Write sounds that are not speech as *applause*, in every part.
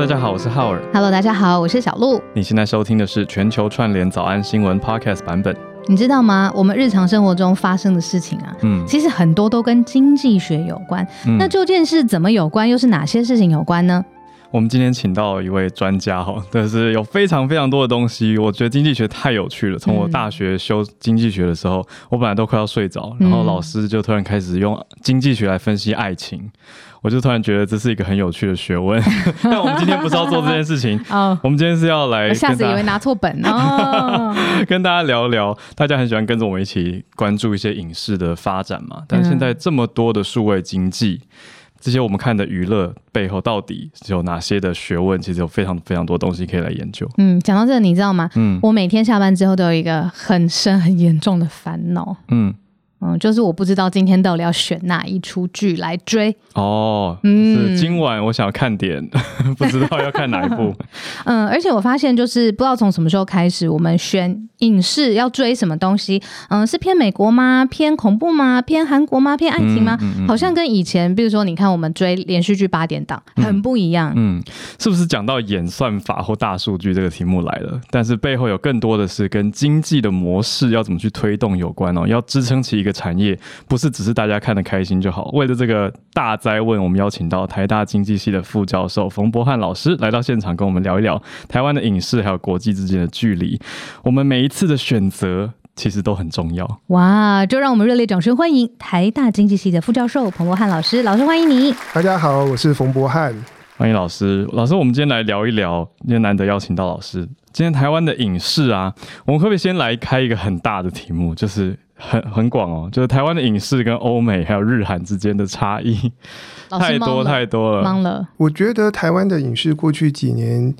大家好，我是浩尔。Hello，大家好，我是小鹿。你现在收听的是全球串联早安新闻 Podcast 版本。你知道吗？我们日常生活中发生的事情啊，嗯，其实很多都跟经济学有关。嗯那究竟是怎么有关，又是哪些事情有关呢？我们今天请到一位专家哈，但是有非常非常多的东西，我觉得经济学太有趣了。从我大学修经济学的时候，我本来都快要睡着，然后老师就突然开始用经济学来分析爱情，*laughs* 我就突然觉得这是一个很有趣的学问。*laughs* 但我们今天不是要做这件事情，*laughs* 哦，我们今天是要来我吓跟大家死以为拿错本哦。跟大家聊聊，大家很喜欢跟着我们一起关注一些影视的发展嘛。但现在这么多的数位经济，这些我们看的娱乐背后到底有哪些的学问？其实有非常非常多东西可以来研究。嗯，讲到这个，你知道吗？嗯我每天下班之后都有一个很深很严重的烦恼。嗯，嗯，就是我不知道今天到底要选哪一出剧来追。哦，嗯是今晚我想要看点，*laughs* 不知道要看哪一部。*laughs* 嗯，而且我发现，就是不知道从什么时候开始，我们选影视要追什么东西，嗯，是偏美国吗？偏恐怖吗？偏韩国吗？偏爱情吗？嗯嗯嗯好像跟以前，比如说，你看我们追连续剧八点档，很不一样。嗯，是不是讲到演算法或大数据这个题目来了？但是背后有更多的是跟经济的模式要怎么去推动有关哦。要支撑起一个产业，不是只是大家看得开心就好。为了这个大灾问，我们邀请到台大经济系的副教授冯博翰老师来到现场，跟我们聊一聊台湾的影视还有国际之间的距离。我们每一次的选择其实都很重要。哇，就让我们热烈掌声欢迎台大经济系的副教授彭博翰老师，老师欢迎你。大家好，我是冯博翰。欢迎老师，老师，我们今天来聊一聊，今天难得邀请到老师。今天台湾的影视啊，我们可不可以先来开一个很大的题目，就是很很广哦，就是台湾的影视跟欧美还有日韩之间的差异太多太多了。忙了，我觉得台湾的影视过去几年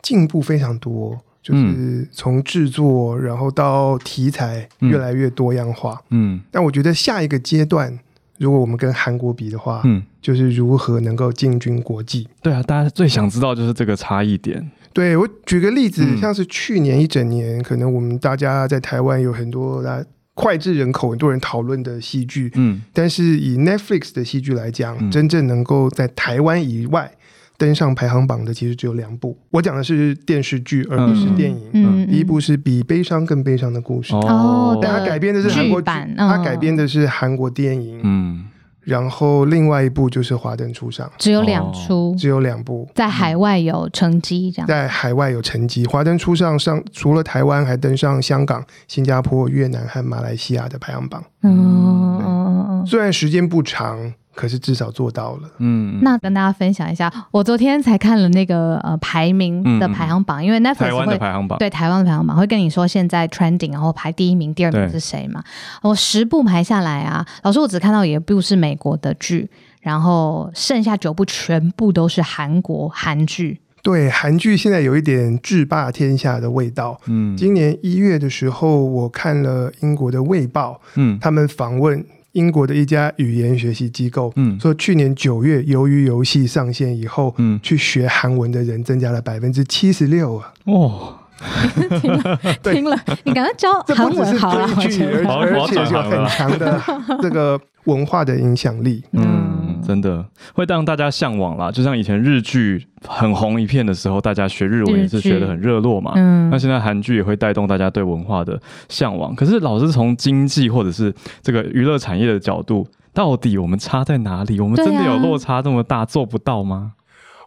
进步非常多，就是从制作，然后到题材嗯越来越多样化。嗯但我觉得下一个阶段，如果我们跟韩国比的话，嗯，就是如何能够进军国际。对啊，大家最想知道就是这个差异点。对我举个例子，嗯。像是去年一整年，可能我们大家在台湾有很多来脍炙人口、很多人讨论的戏剧，嗯。但是以 Netflix 的戏剧来讲，嗯。真正能够在台湾以外登上排行榜的，其实只有两部。我讲的是电视剧，而不是电影。嗯，第一部是比悲伤更悲伤的故事，哦但它改编的是韩国剧版它嗯改编的是韩国电影。嗯然后另外一部就是《华灯初上只有两出，》，只有两部。在海外有成绩，这样。在海外有成绩，《华灯初上》上除了台湾，还登上香港、新加坡、越南和马来西亚的排行榜。嗯嗯嗯嗯。虽然时间不长，可是至少做到了。嗯，那跟大家分享一下，我昨天才看了那个呃排名的排行榜，因为 Netflix 台湾的会排行榜，对台湾的排行榜会跟你说现在 trending，然后排第一名、第二名是谁嘛？我十部排下来啊，老师我只看到一部是美国的剧，然后剩下九部全部都是韩国韩剧。对，韩剧现在有一点制霸天下的味道。嗯今年一月的时候，我看了英国的《卫报》，嗯他们访问英国的一家语言学习机构，嗯。说去年九月，由于游戏上线以后，嗯，去学韩文的人增加了百分之七十六啊！哦，*laughs* *laughs* 对听了，你赶快教这韩文好了，追剧，而且有很强的 *laughs* 这个文化的影响力。嗯，真的会让大家向往啦。就像以前日剧很红一片的时候，大家学日文也是学得很热络嘛。嗯那现在韩剧也会带动大家对文化的向往。可是老是从经济或者是这个娱乐产业的角度，到底我们差在哪里？我们真的有落差这么大，做不到吗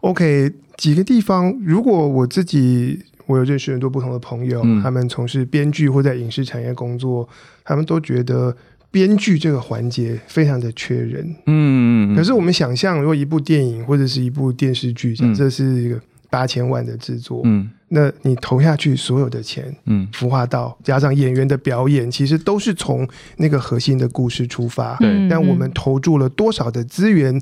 ？OK，几个地方，如果我自己，我有认识很多不同的朋友，嗯。他们从事编剧或在影视产业工作，他们都觉得编剧这个环节非常的缺人。嗯，可是我们想象，如果一部电影或者是一部电视剧，假嗯。设是一个八千万的制作，嗯。那你投下去所有的钱，嗯，孵化到加上演员的表演，其实都是从那个核心的故事出发。对。但我们投注了多少的资源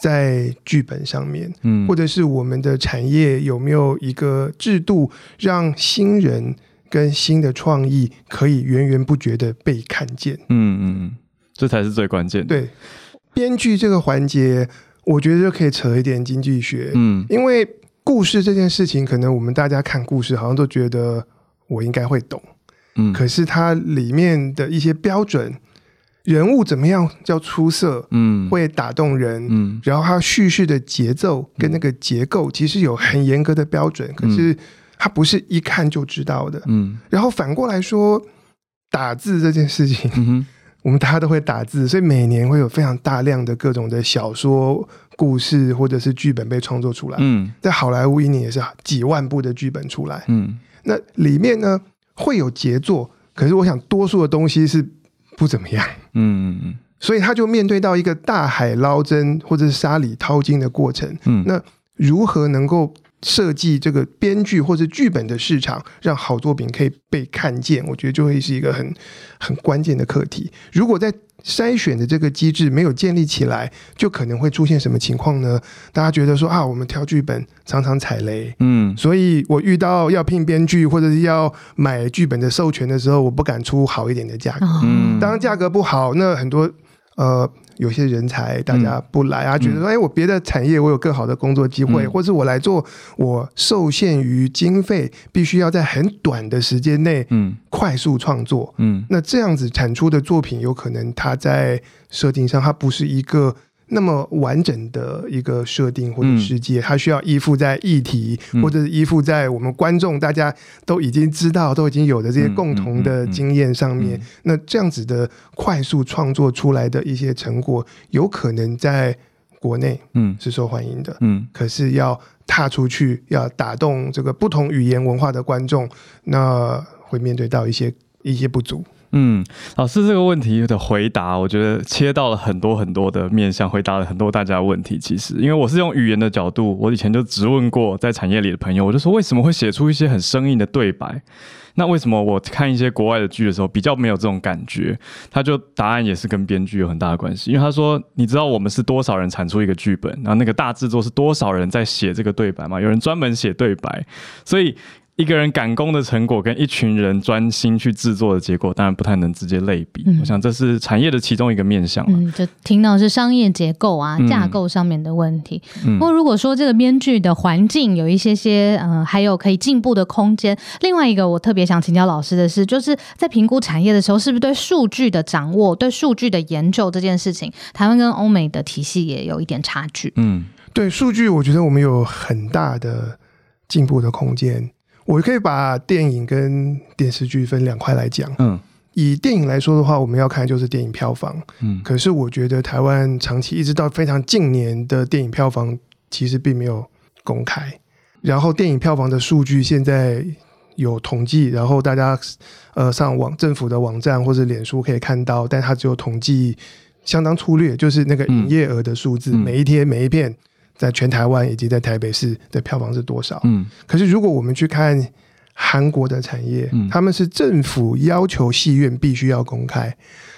在剧本上面，嗯或者是我们的产业有没有一个制度，让新人跟新的创意可以源源不绝的被看见？嗯嗯嗯，这才是最关键的。对，编剧这个环节，我觉得就可以扯一点经济学，嗯因为故事这件事情，可能我们大家看故事好像都觉得我应该会懂，嗯，可是它里面的一些标准。人物怎么样叫出色，嗯，会打动人，嗯。然后它叙事的节奏跟那个结构其实有很严格的标准，可是它不是一看就知道的。嗯。然后反过来说，打字这件事情，嗯 *laughs* 我们大家都会打字，所以每年会有非常大量的各种的小说、故事或者是剧本被创作出来。嗯。在好莱坞一年也是几万部的剧本出来，嗯。那里面呢会有杰作，可是我想多数的东西是不怎么样。嗯嗯所以他就面对到一个大海捞针或者是沙里淘金的过程。嗯，那如何能够设计这个编剧或者剧本的市场，让好作品可以被看见？我觉得就会是一个很很关键的课题。如果在筛选的这个机制没有建立起来，就可能会出现什么情况呢？大家觉得说啊，我们挑剧本常常踩雷。嗯所以我遇到要聘编剧或者是要买剧本的授权的时候，我不敢出好一点的价格。哦嗯当价格不好，那很多呃有些人才大家不来啊，觉得说哎，我别的产业我有更好的工作机会，嗯。或者我来做，我受限于经费，必须要在很短的时间内嗯。快速创作。嗯。那这样子产出的作品，有可能它在设定上，它不是一个那么完整的一个设定或者世界，它需要依附在议题，嗯或者是依附在我们观众大家都已经知道、都已经有的这些嗯共同的经验上面。嗯那这样子的快速创作出来的一些成果，有可能在国内嗯是受欢迎的，嗯可是要踏出去，要打动这个不同语言文化的观众，那会面对到一些一些不足。嗯，老师这个问题的回答，我觉得切到了很多很多的面向，回答了很多大家的问题。其实，因为我是用语言的角度，我以前就直问过在产业里的朋友，我就说为什么会写出一些很生硬的对白？那为什么我看一些国外的剧的时候比较没有这种感觉？他就答案也是跟编剧有很大的关系，因为他说，你知道我们是多少人产出一个剧本，然后那个大制作是多少人在写这个对白嘛？有人专门写对白，所以。一个人赶工的成果跟一群人专心去制作的结果，当然不太能直接类比。嗯我想这是产业的其中一个面向了。嗯，就听到是商业结构啊、嗯架构上面的问题。嗯不过如果说这个编剧的环境有一些些，呃，还有可以进步的空间。另外一个我特别想请教老师的是，就是在评估产业的时候，是不是对数据的掌握、对数据的研究这件事情，台湾跟欧美的体系也有一点差距？嗯对数据，我觉得我们有很大的进步的空间。我可以把电影跟电视剧分两块来讲。嗯以电影来说的话，我们要看就是电影票房。嗯可是我觉得台湾长期一直到非常近年的电影票房，其实并没有公开。然后电影票房的数据现在有统计，然后大家呃上网政府的网站或者脸书可以看到，但它只有统计相当粗略，就是那个营业额的数字，嗯每一天每一片在全台湾以及在台北市的票房是多少。嗯可是如果我们去看韩国的产业，嗯他们是政府要求戏院必须要公开，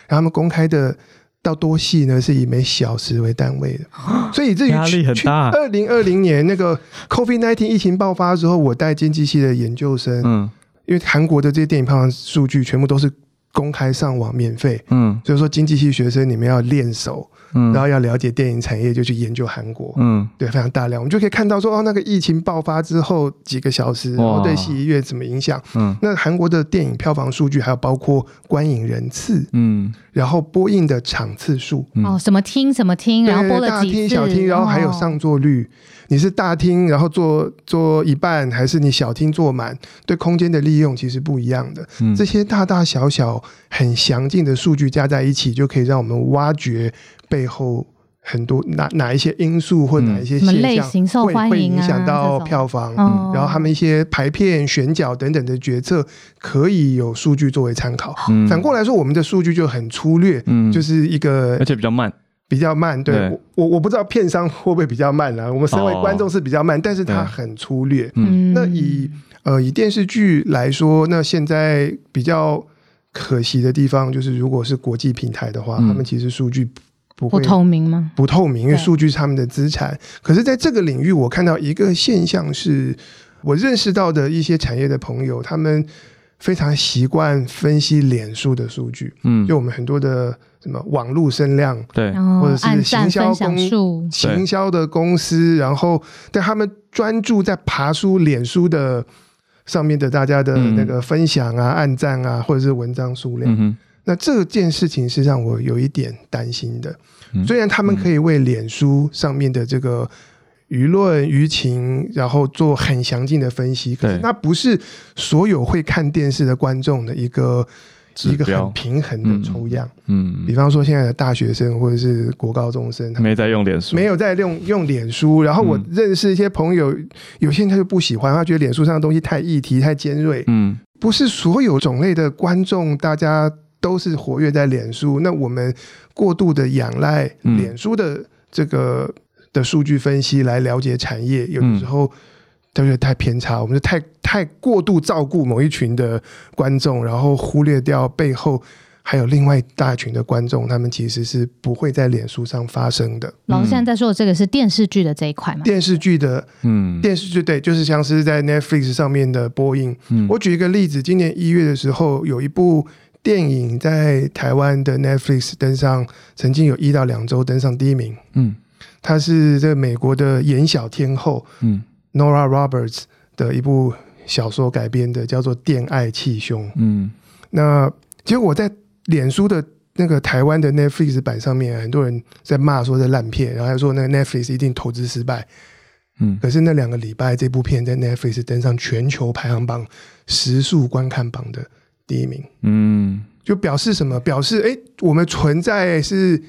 然后他们公开的到多细呢？是以每小时为单位的，所以至于压力很大二零二零年那个 COVID nineteen 疫情爆发之后，我带经济系的研究生，嗯因为韩国的这些电影票房数据全部都是公开上网免费。嗯所以说，经济系学生你们要练手，嗯，然后要了解电影产业，就去研究韩国。嗯对，非常大量，我们就可以看到说，哦，那个疫情爆发之后几个小时，然后对戏院怎么影响？嗯那韩国的电影票房数据，还有包括观影人次，嗯然后播映的场次数，嗯哦，什么厅什么厅，然后大了几次，厅、小厅，然后还有哦上座率。你是大厅，然后坐坐一半，还是你小厅坐满？对空间的利用其实不一样的。嗯这些大大小小很详尽的数据加在一起，就可以让我们挖掘背后很多哪哪一些因素或哪一些现象类型受会会影响到票房。哦然后他们一些排片、选角等等的决策，可以有数据作为参考。嗯反过来说，我们的数据就很粗略，嗯就是一个而且比较慢。比较慢。对对我我我不知道片商会不会比较慢啦。我们身为观众是比较慢，但是它很粗略。嗯那以呃以电视剧来说，那现在比较可惜的地方就是，如果是国际平台的话，嗯他们其实数据不不透明吗？不透明，因为对数据是他们的资产。可是，在这个领域，我看到一个现象是，我认识到的一些产业的朋友，他们非常习惯分析脸书的数据，嗯就我们很多的什么网络声量。对或者是行销公数，行销的公司，然后但他们专注在爬书脸书的上面的大家的嗯那个分享啊、按赞啊，或者是文章数量。嗯哼那这件事情是让我有一点担心的。嗯虽然他们可以为脸书上面的这个舆论舆情，然后做很详尽的分析，可是对那不是所有会看电视的观众的一个一个很平衡的抽样。嗯比，方说，现在的大学生或者是国高中生，他没在用脸书，没有在用用脸书。然后我嗯认识一些朋友，有些人他就不喜欢，他觉得脸书上的东西太议题、太尖锐。嗯不是所有种类的观众，大家都是活跃在脸书。那我们过度的仰赖嗯脸书的这个的数据分析来了解产业，有嗯的时候都觉得太偏差，我们就太太过度照顾某一群的观众，然后忽略掉背后还有另外一大群的观众，他们其实是不会在脸书上发生的。老师现在在说的这个是电视剧的这一块吗？电视剧的嗯电视剧对，就是像是在 Netflix 上面的播映。嗯我举一个例子，今年一月的时候，有一部电影在台湾的 Netflix 登上，曾经有一到两周登上第一名。嗯它是这个美国的演小天后嗯 Nora Roberts 的一部小说改编的，叫做《恋爱气胸》。嗯那结果我在脸书的那个台湾的 Netflix 版上面，很多人在骂说这烂片，然后还说那个 Netflix 一定投资失败。嗯可是那两个礼拜，这部片在 Netflix 登上全球排行榜时速观看榜的第一名，嗯。就表示什么？表示哎，诶我们存在是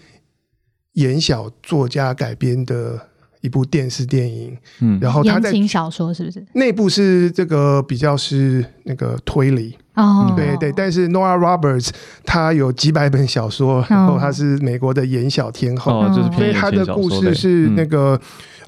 言小作家改编的一部电视电影，嗯，然后他在言情小说是不是？内部是这个比较是那个推理，哦，对对，但是 Nora Roberts 她有几百本小说，然后她是美国的言小天后，哦，就是所以她的故事是那个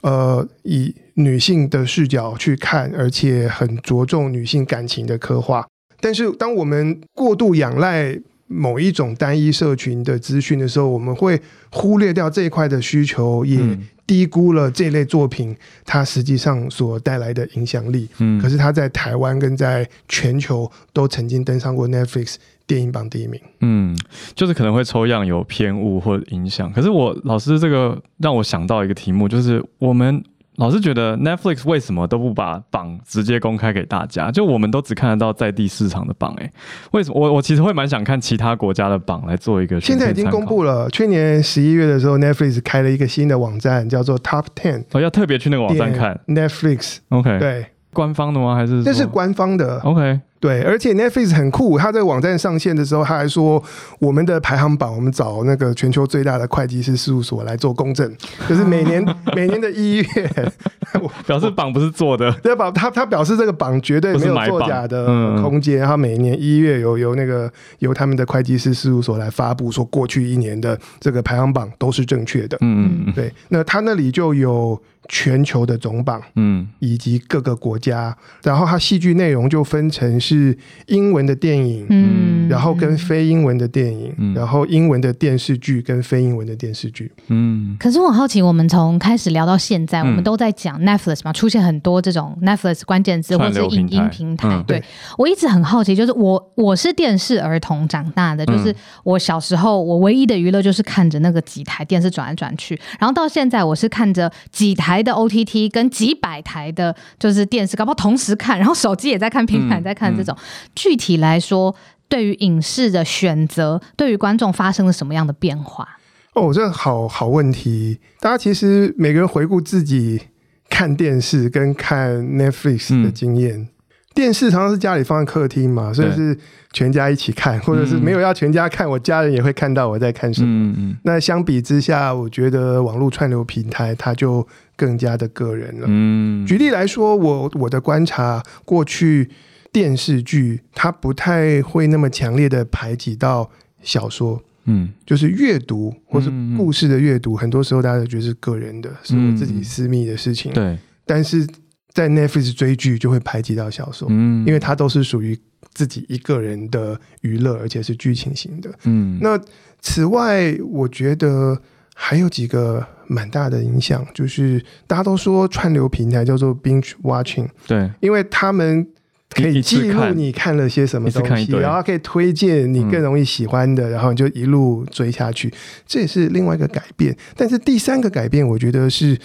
个、呃以女性的视角去看，而且很着重女性感情的刻画。但是当我们过度仰赖某一种单一社群的资讯的时候，我们会忽略掉这一块的需求，也嗯低估了这类作品它实际上所带来的影响力。嗯，可是它在台湾跟在全球都曾经登上过 Netflix 电影榜第一名。嗯，就是可能会抽样有偏误或影响。可是我老师这个让我想到一个题目，就是我们老是觉得 Netflix 为什么都不把榜直接公开给大家？就我们都只看得到在地市场的榜，哎，为什么？我我其实会蛮想看其他国家的榜来做一个。现在已经公布了，去年十一月的时候，Netflix 开了一个新的网站，叫做 Top Ten 哦，要特别去那个网站看。Netflix。OK，，对，官方的吗？还是这是官方的。OK？对，而且 Netflix 很酷，它在网站上线的时候，他还说我们的排行榜，我们找那个全球最大的会计师事务所来做公证，就是每年 *laughs* 每年的一月，*laughs* 我表示榜不是做的。对吧？他他表示这个榜绝对没有作假的空间。他每年一月有由那个由他们的会计师事务所来发布，说过去一年的这个排行榜都是正确的。嗯嗯对，那他那里就有全球的总榜嗯。以及各个国家，然后它戏剧内容就分成是英文的电影。嗯，然后跟非英文的电影，嗯。然后英文的电视剧跟非英文的电视剧，嗯。可是我很好奇，我们从开始聊到现在，嗯。我们都在讲 Netflix 嘛，出现很多这种 Netflix 关键字或者是影流平台。音平台。嗯。对对我一直很好奇，就是我我是电视儿童长大的，就是嗯。我小时候我唯一的娱乐就是看着那个几台电视转来转去，然后到现在我是看着几台的 OTT 跟几百台的，就是电视，搞不好同时看，然后手机也在看，平板也在看，嗯这种、具体来说。对于影视的选择，对于观众发生了什么样的变化？哦，这好好问题。大家其实每个人回顾自己看电视跟看 Netflix 的嗯经验，电视常常是家里放在客厅嘛，所以是全家一起看，或者是嗯没有要全家看，我家人也会看到我在看什么。嗯嗯那相比之下，我觉得网络串流平台它就更加的个人了。嗯，举例来说，我我的观察，过去电视剧它不太会那么强烈的排挤到小说，嗯。就是阅读或是故事的阅读，很多时候大家都觉得是个人的，是我自己嗯私密的事情。对，但是在 Netflix 追剧就会排挤到小说，嗯。因为它都是属于自己一个人的娱乐，而且是剧情型的。嗯。那此外，我觉得还有几个蛮大的影响，就是大家都说串流平台叫做 binge watching，对，因为他们可以记录你看了些什么东西，然后可以推荐你更容易喜欢的，然后你就一路追下去。这也是另外一个改变。但是第三个改变，我觉得是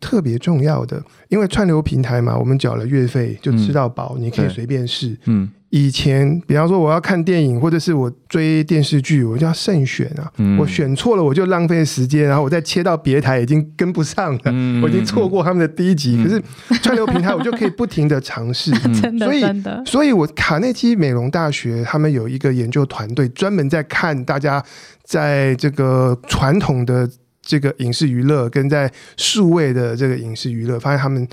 特别重要的，因为串流平台嘛，我们缴了月费就吃到饱，你可以对随便试。嗯以前，比方说我要看电影，或者是我追电视剧，我就要慎选啊。嗯我选错了，我就浪费时间，然后我再切到别台，已经跟不上了，嗯我已经错过他们的第一集。嗯可是串流平台，我就可以不停的尝试。*laughs* 真的所以，所以，我卡内基美容大学他们有一个研究团队，专门在看大家在这个传统的这个影视娱乐跟在数位的这个影视娱乐，发现他们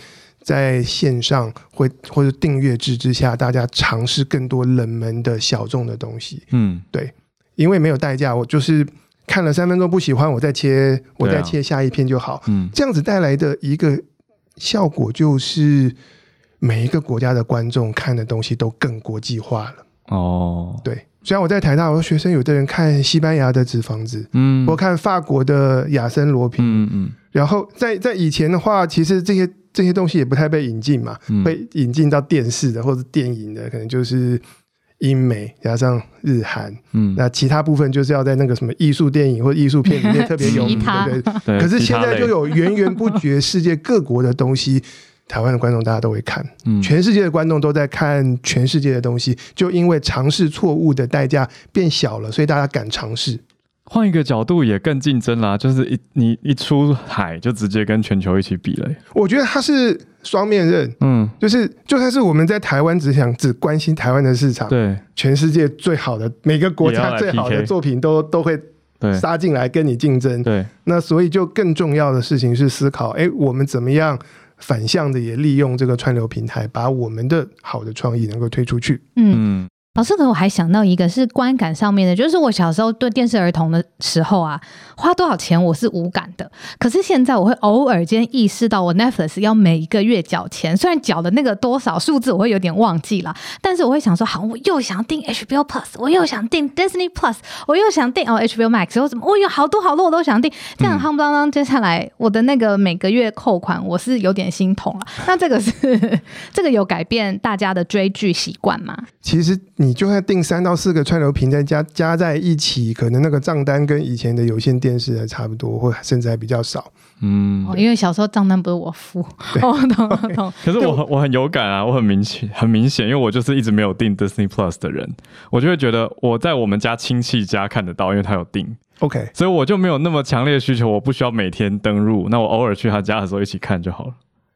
在线上会或者订阅制之下，大家尝试更多冷门的小众的东西，嗯。对。因为没有代价，我就是看了三分钟不喜欢，我再切，我再切下一篇就好。嗯。这样子带来的一个效果就是，每一个国家的观众看的东西都更国际化了。哦。对，虽然我在台大，我的学生有的人看西班牙的纸房子，嗯。我看法国的亚森罗平，嗯嗯然后在在以前的话，其实这些这些东西也不太被引进嘛，嗯。被引进到电视的或者电影的，可能就是英美加上日韩，嗯，那其他部分就是要在那个什么艺术电影或者艺术片里面特别有名，*laughs* 对不对？可是现在就有源源不绝世界各国的东西，台湾的观众大家都会看，嗯全世界的观众都在看全世界的东西，就因为尝试错误的代价变小了，所以大家敢尝试。换一个角度也更竞争啦，就是一你一出海就直接跟全球一起比了耶。我觉得它是双面刃，嗯，就是就算是我们在台湾只想只关心台湾的市场，对全世界最好的每个国家最好的作品都都会对杀进来跟你竞争。对，那所以就更重要的事情是思考，哎，我们怎么样反向的也利用这个串流平台，把我们的好的创意能够推出去。嗯。嗯老师，可我还想到一个是观感上面的，就是我小时候对电视儿童的时候啊，花多少钱我是无感的。可是现在我会偶尔间意识到，我 Netflix 要每一个月缴钱，虽然缴的那个多少数字我会有点忘记了，但是我会想说，好，我又想订 HBO Plus，我又想订 Disney Plus，我又想订哦 HBO Max，我怎么我有好多好多我都想订，这样嗯夯不啷当，接下来我的那个每个月扣款我是有点心痛了。那这个是 *laughs* 这个有改变大家的追剧习惯吗？其实你就算订三到四个串流平台加加在一起，可能那个账单跟以前的有线电视还差不多，或甚至还比较少。嗯。哦，因为小时候账单不是我付，*laughs* 哦，懂懂。懂。可是我很我很有感啊，我很明显很明显，因为我就是一直没有订 Disney Plus 的人，我就会觉得我在我们家亲戚家看得到，因为他有订，OK，所以我就没有那么强烈的需求，我不需要每天登入，那我偶尔去他家的时候一起看就好了，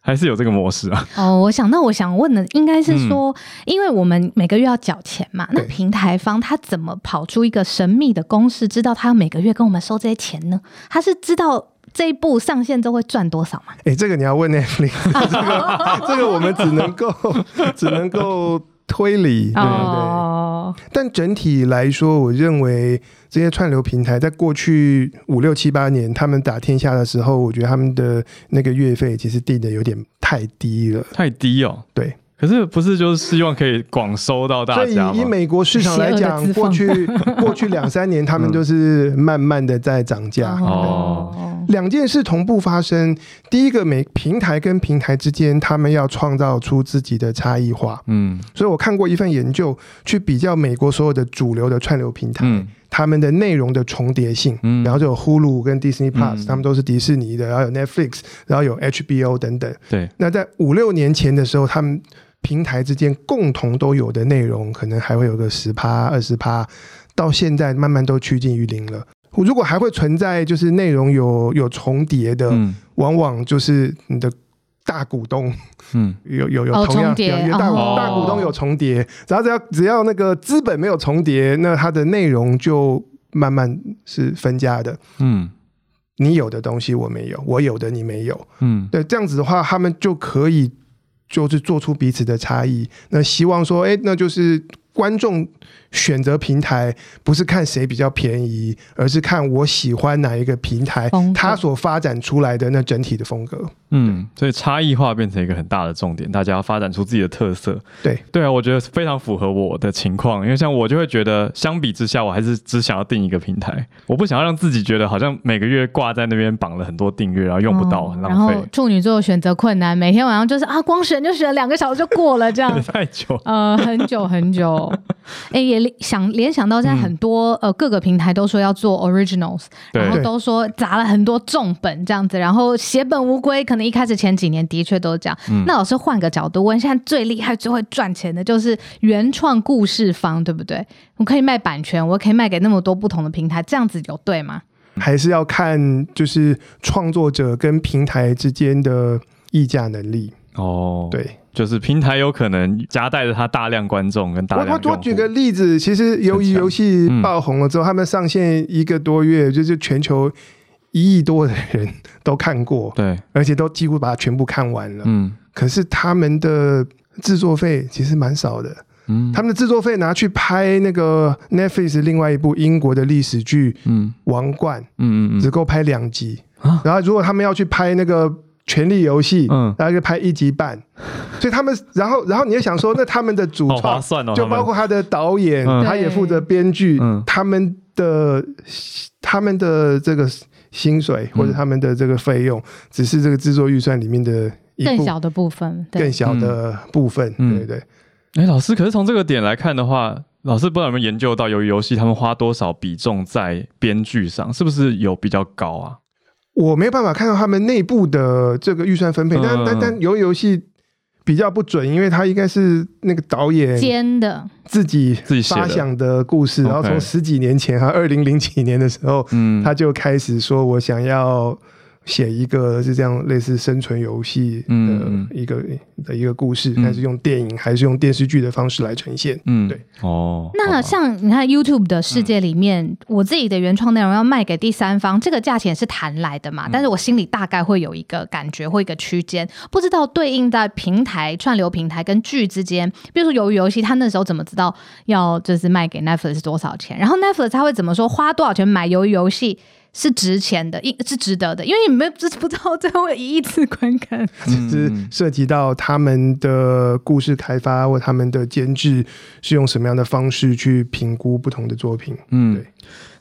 还是有这个模式啊。哦，我想到我想问的应该是说，嗯因为我们每个月要缴钱嘛，那平台方他怎么跑出一个神秘的公式，知道他每个月跟我们收这些钱呢？他是知道这一步上线之后会赚多少吗？哎，这个你要问 Netflix，*laughs* 这个这个我们只能够 *laughs* 只能够推理，对对对。哦，但整体来说，我认为这些串流平台在过去五六七八年，他们打天下的时候，我觉得他们的那个月费其实定的有点太低了。太低哦。对，可是不是就是希望可以广收到大家所以家？以美国市场来讲，*laughs* 过去过去两三年，他们就是慢慢的在涨价。哦两件事同步发生，第一个，每平台跟平台之间，他们要创造出自己的差异化。嗯所以我看过一份研究，去比较美国所有的主流的串流平台，嗯他们的内容的重叠性，嗯然后就有 Hulu 跟 Disney Plus，、嗯他们都是迪士尼的，然后有 Netflix，然后有 HBO 等等。对，那在五六年前的时候，他们平台之间共同都有的内容，可能还会有个十趴、二十趴，到现在慢慢都趋近于零了。如果还会存在就是内容有有重叠的，嗯往往就是你的大股东嗯 *laughs* 有有有哦同样大大股东有重叠，只要只要只要那个资本没有重叠，那它的内容就慢慢是分家的。嗯你有的东西我没有，我有的你没有。嗯对，这样子的话，他们就可以就是做出彼此的差异。那希望说，哎，那就是观众选择平台不是看谁比较便宜，而是看我喜欢哪一个平台它所发展出来的那整体的风格。嗯，所以差异化变成一个很大的重点，大家要发展出自己的特色。对对啊，我觉得非常符合我的情况，因为像我就会觉得，相比之下，我还是只想要定一个平台，我不想要让自己觉得好像每个月挂在那边绑了很多订阅，然后用不到，哦很浪费。然后处女座选择困难，每天晚上就是啊，光选就选两个小时就过了这样 *laughs* 太久。呃，很久很久。哦，*laughs* 哎，也联想联想到现在很多、呃各个平台都说要做 originals，然后都说砸了很多重本这样子，然后血本无归。可能一开始前几年的确都这样。嗯那老师换个角度问，现在最厉害、最会赚钱的就是原创故事方，对不对？我可以卖版权，我可以卖给那么多不同的平台，这样子有对吗？还是要看就是创作者跟平台之间的议价能力。哦，，对就是平台有可能夹带着它大量观众跟大我量我我举个例子，其实由于游戏嗯。爆红了之后，他们上线一个多月，就是全球一亿多的人都看过，对，而且都几乎把它全部看完了。嗯。可是他们的制作费其实蛮少的，嗯，他们的制作费拿去拍那个 Netflix 另外一部英国的历史剧《嗯王冠》，嗯嗯嗯，只够拍两集。啊？然后如果他们要去拍那个《权力游戏》，嗯。大概就拍一集半。所以他们，然后然后你就想说，那他们的主创算哦，就包括他的导演，嗯。他也负责编剧，嗯。他们的他们的这个薪水或者他们的这个费用，只是这个制作预算里面的一部更小的部分，对。更小的部分，嗯。对对。哎，老师，可是从这个点来看的话，老师不知道有没有研究到由于游戏他们花多少比重在编剧上，是不是有比较高啊？我没有办法看到他们内部的这个预算分配，但嗯但但游游戏比较不准，因为他应该是那个导演编的，自己自己发想的故事，然后从十几年前，他二零零几年的时候，嗯，他就开始说我想要写一个是这样类似生存游戏的嗯一个、的一个故事，但是用电影还是用电视剧的方式来呈现。嗯对哦，那像你看 YouTube 的世界里面，我自己的原创内容要卖给第三方，这个价钱是谈来的嘛？但是我心里大概会有一个感觉或一个区间，不知道对应在平台串流平台跟剧之间，比如说鱿鱼游戏，他那时候怎么知道要就是卖给 Netflix 多少钱？然后 Netflix 他会怎么说花多少钱买鱿鱼游戏？是值钱的，一是值得的，因为你们不不知道最后一亿次观看，*laughs* 嗯是涉及到他们的故事开发或他们的监制是用什么样的方式去评估不同的作品。嗯对，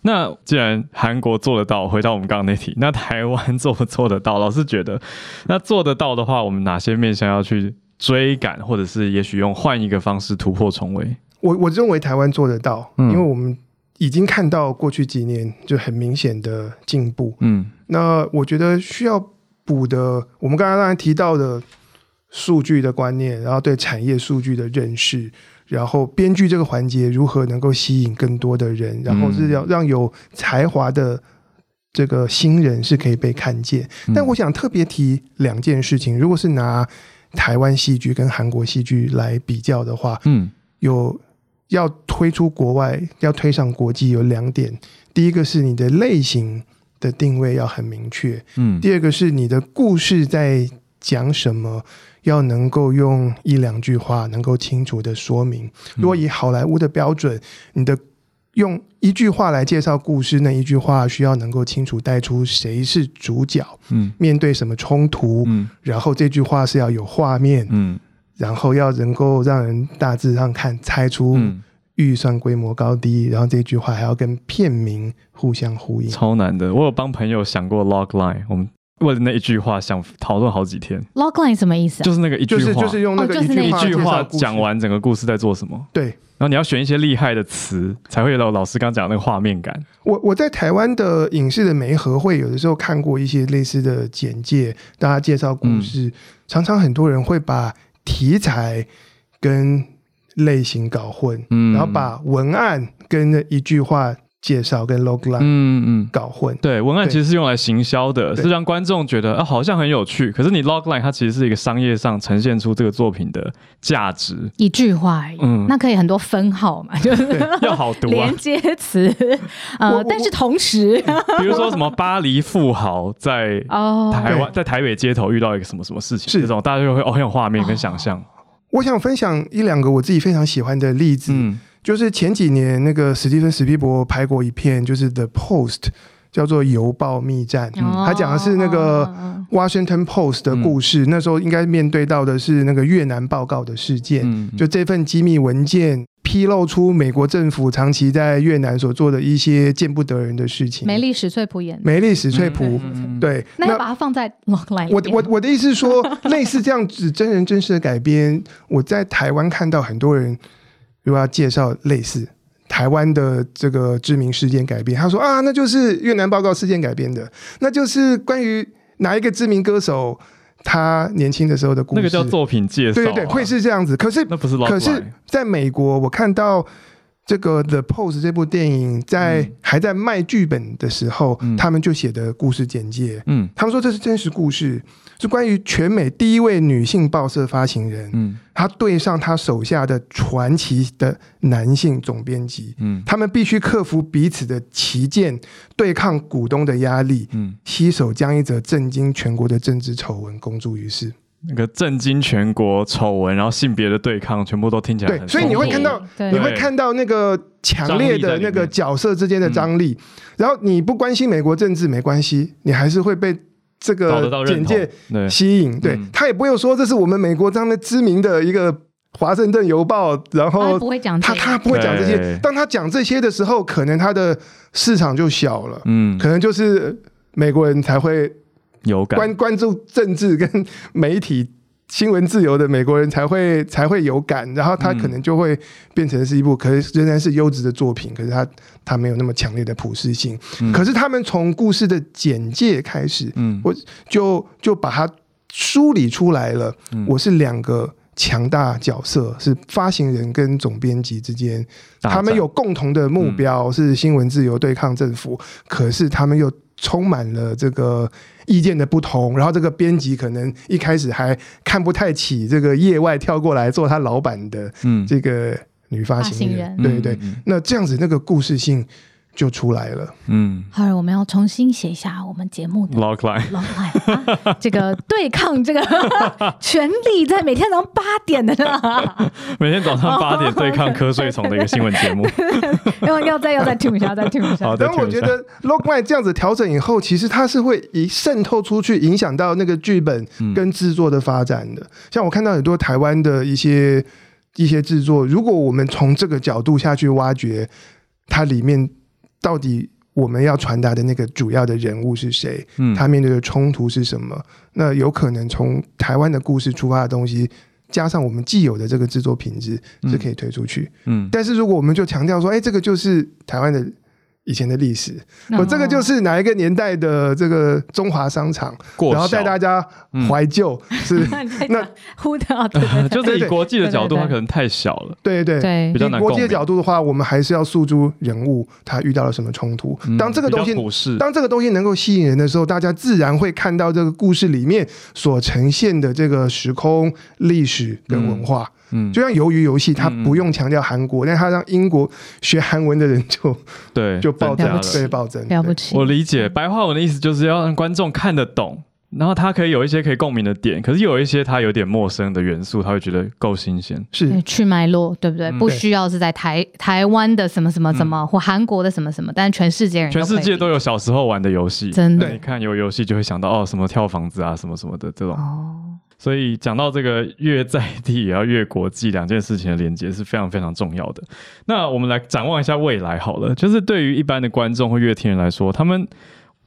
那既然韩国做得到，回到我们刚刚那题，那台湾做不做得到？老师觉得，那做得到的话，我们哪些面向要去追赶，或者是也许用换一个方式突破重围？我我认为台湾做得到，嗯因为我们已经看到过去几年就很明显的进步。嗯那我觉得需要补的，我们刚刚刚才提到的数据的观念，然后对产业数据的认识，然后编剧这个环节如何能够吸引更多的人，然后是要让有才华的这个新人是可以被看见。嗯但我想特别提两件事情，如果是拿台湾戏剧跟韩国戏剧来比较的话，嗯有要推出国外，要推上国际，有两点。第一个是你的类型的定位要很明确，嗯。第二个是你的故事在讲什么，要能够用一两句话能够清楚的说明。如果以好莱坞的标准，你的用一句话来介绍故事，那一句话需要能够清楚带出谁是主角，嗯。面对什么冲突，嗯。然后这句话是要有画面，嗯然后要能够让人大致上看猜出嗯，预算规模高低，然后这句话还要跟片名互相呼应。超难的。我有帮朋友想过 log line，我们为了那一句话想讨论好几天，logline 什么意思啊？就是那个一句话，就是就是用那个哦就是一句话讲，完整个故事在做什么。对。然后你要选一些厉害的词，才会有老师刚讲的那个画面感。我我在台湾的影视的媒合会，有的时候看过一些类似的简介，大家介绍故嗯事，常常很多人会把题材跟类型搞混，嗯。然后把文案跟那一句话介绍跟 logline 嗯嗯。搞混。对，文案其实是用来行销的，是让观众觉得啊好像很有趣。可是你 logline 它其实是一个商业上呈现出这个作品的价值，一句话而已，嗯。那可以很多分号嘛，*laughs* 就是要好读啊。连。接词，*laughs* 呃但是同时，*laughs* 比如说什么巴黎富豪在哦，台湾在台北街头遇到一个什么什么事情，是。这种大家就会哦很有画面跟想象。我想分享一两个我自己非常喜欢的例子，嗯就是前几年那个史蒂芬史皮伯拍过一片，就是《The Post》，叫做《邮报密战》，哦他讲的是那个 Washington Post 的故事，那时候应该面对到的是那个越南报告的事件，嗯，就这份机密文件披露出美国政府长期在越南所做的一些见不得人的事情。梅丽史翠普演的，梅丽史翠普，嗯对，那要把它放在 logline 我我我的意思是说，类似这样子真人真事的改编，我在台湾看到很多人如果要介绍类似台湾的这个知名事件改编，他说啊，那就是越南报告事件改编的，那就是关于哪一个知名歌手他年轻的时候的故事。那个叫作品介绍、啊，对对对，会是这样子。可是那不是 log line，可是在美国，我看到这个《The Post》这部电影在、嗯。还在卖剧本的时候，嗯。他们就写的故事简介，嗯。他们说这是真实故事，是关于全美第一位女性报社发行人，嗯。她对上她手下的传奇的男性总编辑，嗯。他们必须克服彼此的旗舰，对抗股东的压力，嗯，携手将一则震惊全国的政治丑闻公诸于世。那个震惊全国丑闻，然后性别的对抗，全部都听起来很对所以你会看到你会看到那个强烈的那个角色之间的张力，然后你不关心美国政治没关系，你还是会被这个简介，吸引。对。嗯。他也不会说这是我们美国这样的知名的一个《华盛顿邮报》，然他后不会讲他他不会讲这些。当他讲这些的时候，可能他的市场就小了，嗯，可能就是美国人才会有感，关关注政治跟媒体新闻自由的美国人才会才会有感，然后他可能就会变成是一部可是仍然是优质的作品，可是他他没有那么强烈的普适性。嗯。可是他们从故事的简介开始，嗯。我就就把它梳理出来了。嗯。我是两个强大角色，是发行人跟总编辑之间，他们有共同的目标，是新闻自由对抗政府，可是他们又充满了这个意见的不同。然后这个编辑可能一开始还看不太起这个业外跳过来做他老板的嗯这个女发发行人，对对。嗯那这样子那个故事性就出来了。嗯好了，我们要重新写一下我们节目的 log line，long line 啊，这个对抗这个 *laughs* 权力，在每天早上八点的呢，*laughs* 每天早上八点对抗瞌睡虫的一个新闻节目。*laughs* 要要再要再听一下，再听一下好。的，然后我觉得 log line 这样子调整以后，其实它是会一渗透出去，影响到那个剧本嗯跟制作的发展的。像我看到很多台湾的一些一些制作，如果我们从这个角度下去挖掘，它里面到底我们要传达的那个主要的人物是谁，嗯。他面对的冲突是什么，那有可能从台湾的故事出发的东西。加上我们既有的这个制作品质是可以推出去，嗯。但是如果我们就强调说，哎，这个就是台湾的以前的历史，我这个哦就是哪一个年代的这个中华商场，然后带大家怀旧，是 *laughs* 那呼的 *laughs* 就是以国际的角度，它可能太小了，对对。对。比较难国际的角度的话，我们还是要诉诸人物他遇到了什么冲突。嗯当这个东西当这个东西能够吸引人的时候，大家自然会看到这个故事里面所呈现的这个时空、历史跟文化。嗯，就像鱿鱼游戏，它不用强调韩国，但它让英国学韩文的人就 *laughs* 对，*laughs* 就暴增了。对暴增。了不起我。理解白话文的意思就是要让观众看得懂，然后他可以有一些可以共鸣的点，可是有一些他有点陌生的元素，他会觉得够新鲜。是，去脉络，对不对？嗯不需要是在台台湾的什么什么什么，或韩国的什么什么，但是全世界人全世界都有有小时候玩的游戏，真的你看有游戏就会想到哦，什么跳房子啊，什么什么的这种。哦，所以讲到这个越在地也要越国际两件事情的连接是非常非常重要的。那我们来展望一下未来好了，就是对于一般的观众或乐听人来说，他们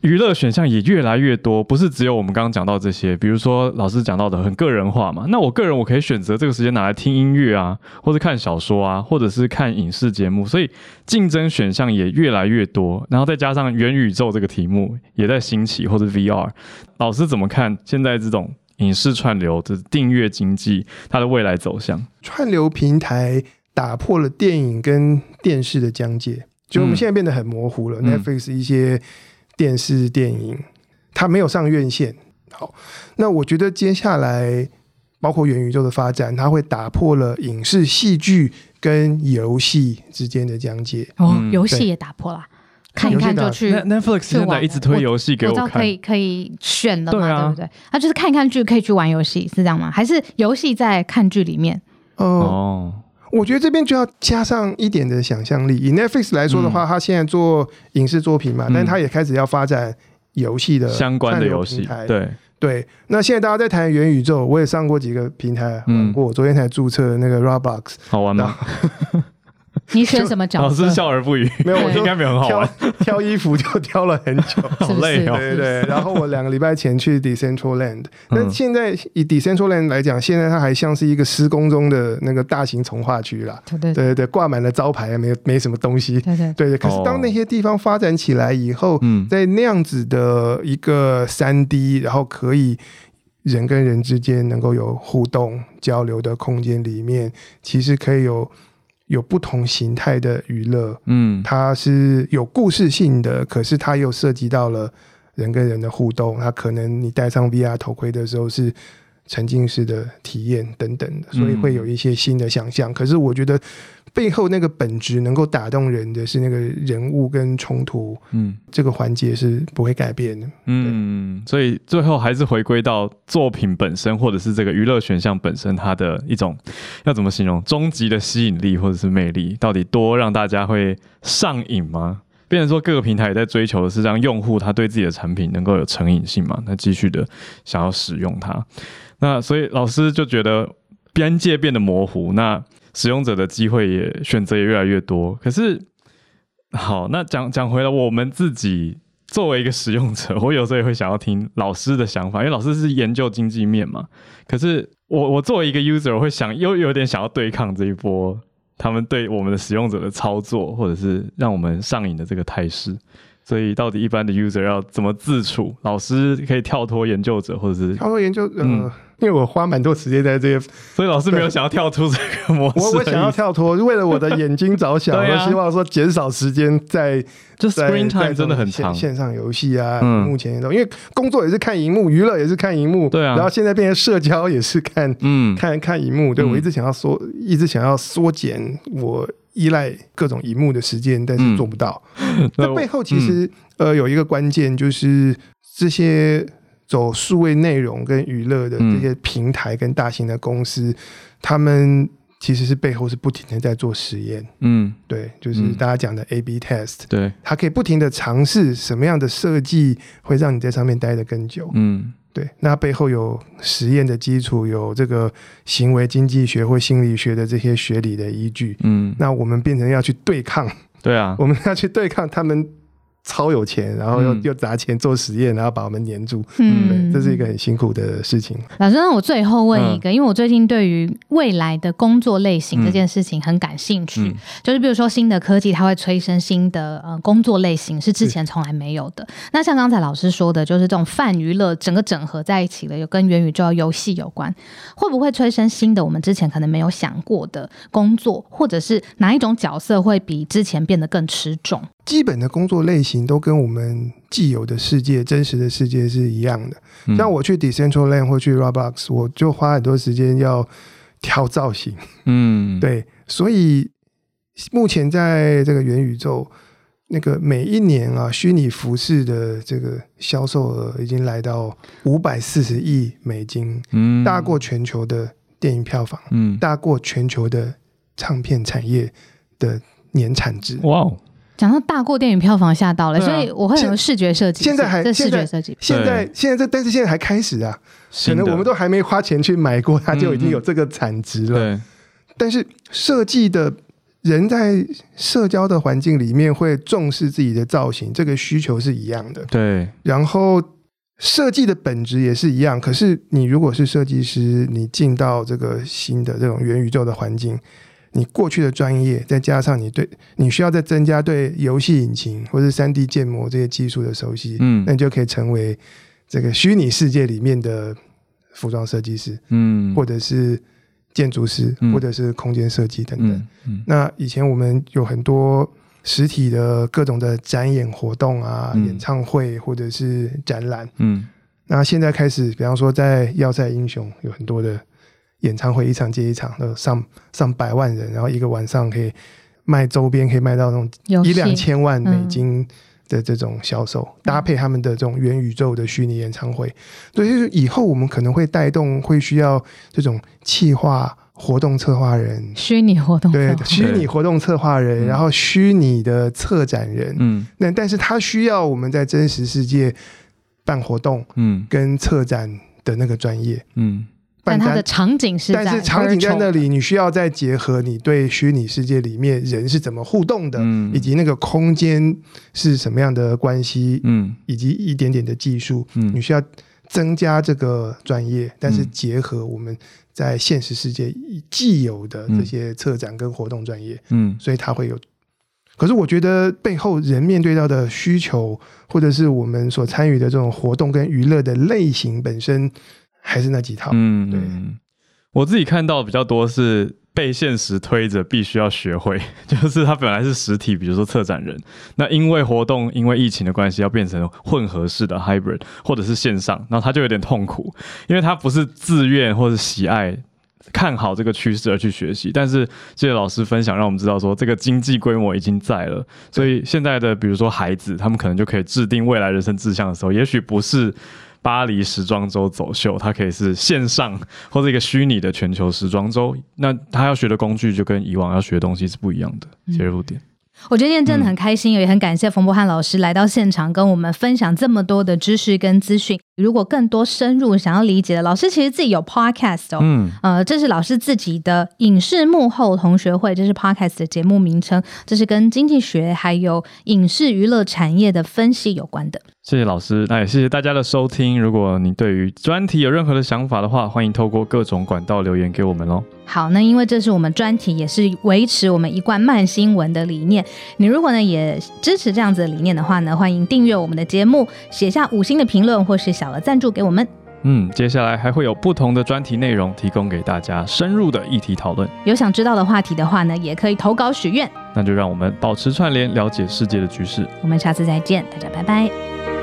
娱乐选项也越来越多，不是只有我们刚刚讲到这些，比如说老师讲到的很个人化嘛。那我个人我可以选择这个时间拿来听音乐啊，或者看小说啊，或者是看影视节目，所以竞争选项也越来越多。然后再加上元宇宙这个题目也在兴起，或者 VR，老师怎么看现在这种影视串流的订阅经济它的未来走向？串流平台打破了电影跟电视的疆界，就我们嗯现在变得很模糊了。嗯 Netflix 一些电视电影，它没有上院线。好，那我觉得接下来包括元宇宙的发展，它会打破了影视、戏剧跟游戏之间的疆界。哦，嗯游戏也打破了，看一看就去。Netflix 现在一直推游戏给看我知道可，以可以选的嘛，对啊对不对？啊，就是看一看剧可以去玩游戏，是这样吗？还是游戏在看剧里面？哦、哦，我觉得这边就要加上一点的想象力。以 Netflix 来说的话，它现在做影视作品嘛，嗯但它也开始要发展游戏的相关的游戏，对，对，那现在大家在谈元宇宙，我也上过几个平台嗯玩过，我昨天才注册那个 Roblox，好玩吗？*laughs* 你选什么角色老师？笑而不语，没有，我应该没有很好挑玩，挑衣服就挑了很久。好？累哦对对对，然后我两个礼拜前去 Decentraland，但嗯现在以 Decentraland 来讲，现在它还像是一个施工中的那个大型从化区啦。对对对对对，挂满了招牌，没有没什么东西。对对，对对，可是哦当那些地方发展起来以后，嗯在那样子的一个三 D，然后可以人跟人之间能够有互动交流的空间里面，其实可以有有不同形态的娱乐。嗯它是有故事性的，可是它又涉及到了人跟人的互动。它可能你戴上 VR 头盔的时候是沉浸式的体验等等的，所以会有一些新的想象。可是我觉得背后那个本质能够打动人的是那个人物跟冲突嗯这个环节是不会改变的。嗯，所以最后还是回归到作品本身，或者是这个娱乐选项本身，它的一种要怎么形容终极的吸引力或者是魅力，到底多让大家会上瘾吗？变成说各个平台也在追求的是让用户他对自己的产品能够有成瘾性嘛，那继续的想要使用它。那所以老师就觉得边界变得模糊，那使用者的机会也选择也越来越多。可是好，那讲讲回来，我们自己作为一个使用者，我有时候也会想要听老师的想法，因为老师是研究经济面嘛。可是我我作为一个 user，我会想又有点想要对抗这一波他们对我们的使用者的操作，或者是让我们上瘾的这个态势。所以到底一般的 user 要怎么自处？老师可以跳脱研究者，或者是跳脱研究，呃，嗯因为我花蛮多时间在这些，*laughs* 所以老师没有想要跳出这个模式。我我想要跳脱，为了我的眼睛着想，*laughs* 啊我希望说减少时间在就在 screen time 真的很线长。线上游戏啊，嗯目前都因为工作也是看荧幕，娱乐也是看荧幕，对啊然后现在变成社交也是看嗯，看看荧幕，对嗯我一直想要缩，一直想要缩减我依赖各种荧幕的时间，但是嗯。做不到。*laughs* 那背后其实、呃有一个关键，就是这些走数位内容跟娱乐的嗯这些平台跟大型的公司，他们其实是背后是不停的在做实验。嗯，对，就是嗯。大家讲的 A/B test，、对，它可以不停的尝试什么样的设计会让你在上面待得更久。嗯对，那背后有实验的基础，有这个行为经济学或心理学的这些学理的依据。嗯，那我们变成要去对抗，对啊，我们要去对抗他们超有钱，然后又、嗯又砸钱做实验，然后把我们黏住。嗯对，这是一个很辛苦的事情。老师，那我最后问嗯一个，因为我最近对于未来的工作类型这件事情很感兴趣，嗯就是比如说新的科技，它会催生新的呃工作类型，是之前从来没有的。那像刚才老师说的，就是这种泛娱乐整个整合在一起了，有跟元宇宙游戏有关，会不会催生新的我们之前可能没有想过的工作，或者是哪一种角色会比之前变得更吃重？基本的工作类型都跟我们既有的世界、真实的世界是一样的。嗯像我去 Decentraland 或去 Roblox，我就花很多时间要挑造型。嗯，对，所以目前在这个元宇宙，那个每一年啊，虚拟服饰的这个销售额已经来到五百四十亿美金，嗯，大过全球的电影票房，嗯，大过全球的唱片产业的年产值。哇哦，讲到大过电影票房吓到了，啊所以我会有视觉设计师，现在还这视觉设计。现在现在这，但是现在还开始啊，可能我们都还没花钱去买过，它就已经有这个产值了。对，但是设计的人在社交的环境里面会重视自己的造型，这个需求是一样的。对，然后设计的本质也是一样。可是你如果是设计师，你进到这个新的这种元宇宙的环境，你过去的专业，再加上你对你需要再增加对游戏引擎或者三 D 建模这些技术的熟悉，嗯。那你就可以成为这个虚拟世界里面的服装设计师，嗯，或者是建筑师，嗯。或者是空间设计等等。嗯嗯。那以前我们有很多实体的各种的展演活动啊、嗯。演唱会或者是展览。嗯。那现在开始，比方说在要塞英雄有很多的演唱会，一场接一场，都上上百万人，然后一个晚上可以卖周边，可以卖到那种一两千万美嗯金的这种销售，搭配他们的这种元宇宙的虚拟演唱会，所以就是以后我们可能会带动，会需要这种企划活动策划人。虚拟活动策划对。虚拟活动策划人，嗯。然后虚拟的策展人，嗯。那但是他需要我们在真实世界办活动嗯。跟策展的那个专业，嗯但它的，场景是在但是场景在那里，你需要再结合你对虚拟世界里面人是怎么互动的，嗯。以及那个空间是什么样的关系，嗯。以及一点点的技术，嗯。你需要增加这个专业，但是嗯。结合我们在现实世界既有的这些策展跟活动专业，嗯。所以它会有。可是我觉得背后人面对到的需求，或者是我们所参与的这种活动跟娱乐的类型本身，还是那几套。嗯，对嗯我自己看到比较多是被现实推着必须要学会，*laughs* 就是他本来是实体，比如说策展人，那因为活动因为疫情的关系要变成混合式的 hybrid 或者是线上，然后他就有点痛苦，因为他不是自愿或者喜爱。看好这个趋势而去学习，但是谢谢老师分享，让我们知道说这个经济规模已经在了，所以现在的比如说孩子，他们可能就可以制定未来人生志向的时候，也许不是巴黎时装周走秀，它可以是线上或者一个虚拟的全球时装周，那他要学的工具就跟以往要学的东西是不一样的切入点。我觉得今天真的很开心，也很感谢冯博翰老师来到现场跟我们分享这么多的知识跟资讯。如果更多深入想要理解的，老师其实自己有 podcast 哦。嗯，呃，这是老师自己的影视幕后同学会，这是 podcast 的节目名称，这是跟经济学还有影视娱乐产业的分析有关的。谢谢老师，那也谢谢大家的收听。如果你对于专题有任何的想法的话，欢迎透过各种管道留言给我们哦。好，那因为这是我们专题，也是维持我们一贯慢新闻的理念。你如果呢也支持这样子的理念的话呢，欢迎订阅我们的节目，写下五星的评论或是小额赞助给我们。嗯，接下来还会有不同的专题内容提供给大家深入的议题讨论。有想知道的话题的话呢，也可以投稿许愿。那就让我们保持串联，了解世界的局势。我们下次再见，大家拜拜。